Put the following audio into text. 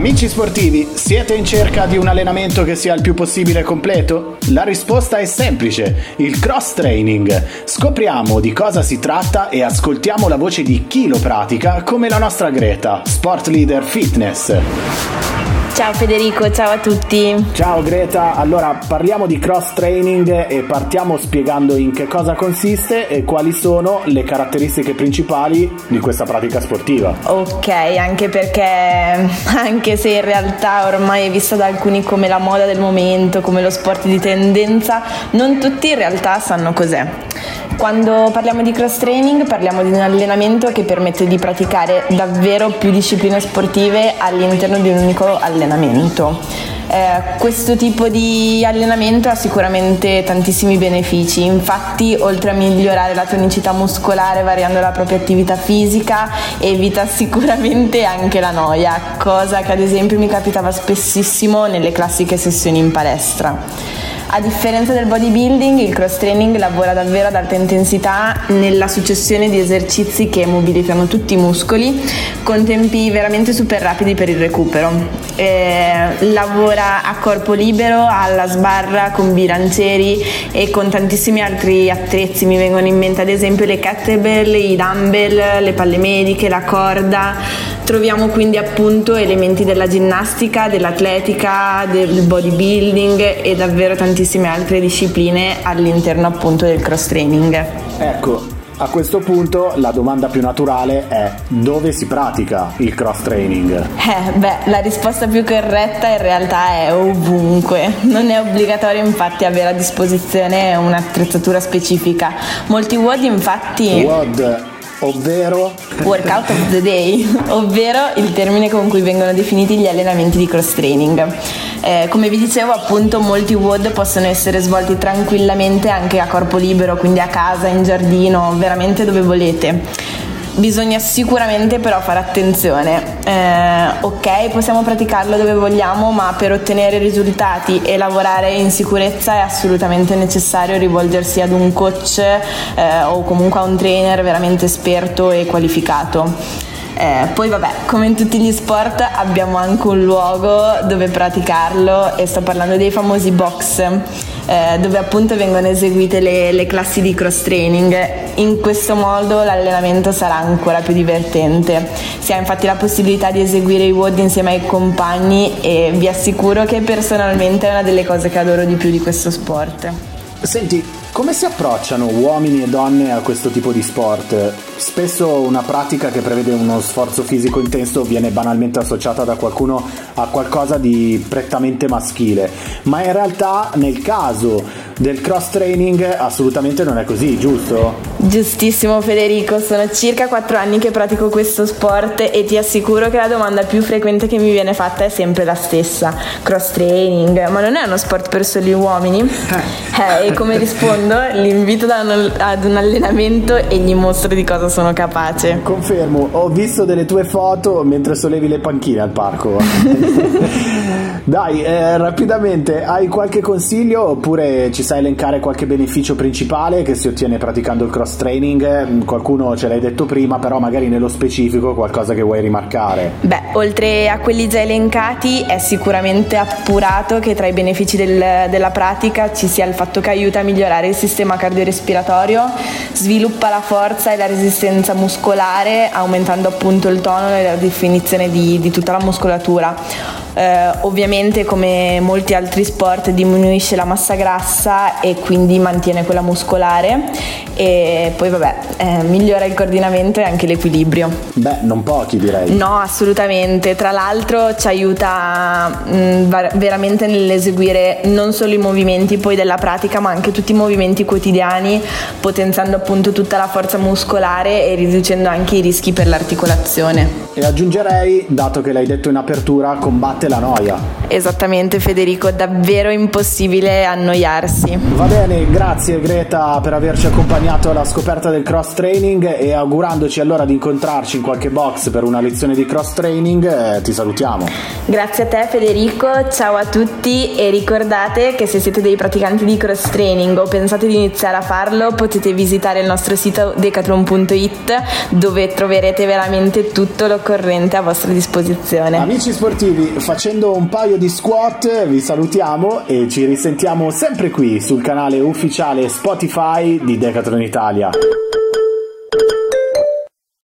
Amici sportivi, siete in cerca di un allenamento che sia il più possibile completo? La risposta è semplice, il cross training. Scopriamo di cosa si tratta e ascoltiamo la voce di chi lo pratica come la nostra Greta, sport leader fitness. Ciao Federico, ciao a tutti. Ciao Greta, allora parliamo di cross training e partiamo spiegando in che cosa consiste e quali sono le caratteristiche principali di questa pratica sportiva. Ok, anche perché anche se in realtà ormai è vista da alcuni come la moda del momento, come lo sport di tendenza, non tutti in realtà sanno cos'è. Quando parliamo di cross training parliamo di un allenamento che permette di praticare davvero più discipline sportive all'interno di un unico allenamento. Eh, questo tipo di allenamento ha sicuramente tantissimi benefici, infatti oltre a migliorare la tonicità muscolare variando la propria attività fisica evita sicuramente anche la noia, cosa che ad esempio mi capitava spessissimo nelle classiche sessioni in palestra. A differenza del bodybuilding, il cross training lavora davvero ad alta intensità nella successione di esercizi che mobilitano tutti i muscoli con tempi veramente super rapidi per il recupero. Eh, lavora a corpo libero, alla sbarra, con bilancieri e con tantissimi altri attrezzi. Mi vengono in mente ad esempio le kettlebell, i dumbbell, le palle mediche, la corda. Troviamo quindi appunto elementi della ginnastica, dell'atletica, del bodybuilding e davvero tantissime altre discipline all'interno appunto del cross training. Ecco, a questo punto la domanda più naturale è dove si pratica il cross training? Eh, beh, la risposta più corretta in realtà è ovunque. Non è obbligatorio infatti avere a disposizione un'attrezzatura specifica. Molti WOD infatti... WOD ovvero workout of the day, ovvero il termine con cui vengono definiti gli allenamenti di cross training. Eh, come vi dicevo, appunto, molti WOD possono essere svolti tranquillamente anche a corpo libero, quindi a casa, in giardino, veramente dove volete. Bisogna sicuramente però fare attenzione. Eh, ok, possiamo praticarlo dove vogliamo, ma per ottenere risultati e lavorare in sicurezza è assolutamente necessario rivolgersi ad un coach eh, o comunque a un trainer veramente esperto e qualificato. Eh, poi vabbè, come in tutti gli sport abbiamo anche un luogo dove praticarlo e sto parlando dei famosi box, eh, dove appunto vengono eseguite le, le classi di cross training. In questo modo l'allenamento sarà ancora più divertente. Si ha infatti la possibilità di eseguire i WOD insieme ai compagni e vi assicuro che personalmente è una delle cose che adoro di più di questo sport. Senti, come si approcciano uomini e donne a questo tipo di sport? Spesso una pratica che prevede uno sforzo fisico intenso viene banalmente associata da qualcuno a qualcosa di prettamente maschile, ma in realtà nel caso del cross training assolutamente non è così, giusto? Giustissimo Federico, sono circa 4 anni che pratico questo sport e ti assicuro che la domanda più frequente che mi viene fatta è sempre la stessa, cross training, ma non è uno sport per soli uomini? Eh, e come rispondo? Li invito ad un allenamento e gli mostro di cosa sono capace. Confermo, ho visto delle tue foto mentre sollevi le panchine al parco. Dai, eh, rapidamente, hai qualche consiglio oppure ci sai elencare qualche beneficio principale che si ottiene praticando il cross training? Mm, qualcuno ce l'hai detto prima, però magari nello specifico qualcosa che vuoi rimarcare. Beh, oltre a quelli già elencati è sicuramente appurato che tra i benefici del, della pratica ci sia il fatto che aiuta a migliorare il sistema cardiorespiratorio, sviluppa la forza e la resistenza muscolare, aumentando appunto il tono e la definizione di, di tutta la muscolatura. Eh, ovviamente come molti altri sport diminuisce la massa grassa e quindi mantiene quella muscolare e poi vabbè eh, migliora il coordinamento e anche l'equilibrio. Beh, non pochi direi. No, assolutamente. Tra l'altro ci aiuta mh, mm, veramente nell'eseguire non solo i movimenti poi della pratica ma anche tutti i movimenti quotidiani potenziando appunto tutta la forza muscolare e riducendo anche i rischi per l'articolazione. E aggiungerei, dato che l'hai detto in apertura, combatte la noia. Esattamente Federico, davvero impossibile annoiarsi. Va bene, grazie Greta per averci accompagnato alla scoperta del cross training e augurandoci allora di incontrarci in qualche box per una lezione di cross training, eh, ti salutiamo. Grazie a te Federico, ciao a tutti e ricordate che se siete dei praticanti di cross training o pensate di iniziare a farlo potete visitare il nostro sito decathlon.it dove troverete veramente tutto corrente a vostra disposizione. Amici sportivi, facendo un paio di squat vi salutiamo e ci risentiamo sempre qui sul canale ufficiale Spotify di Decathlon Italia.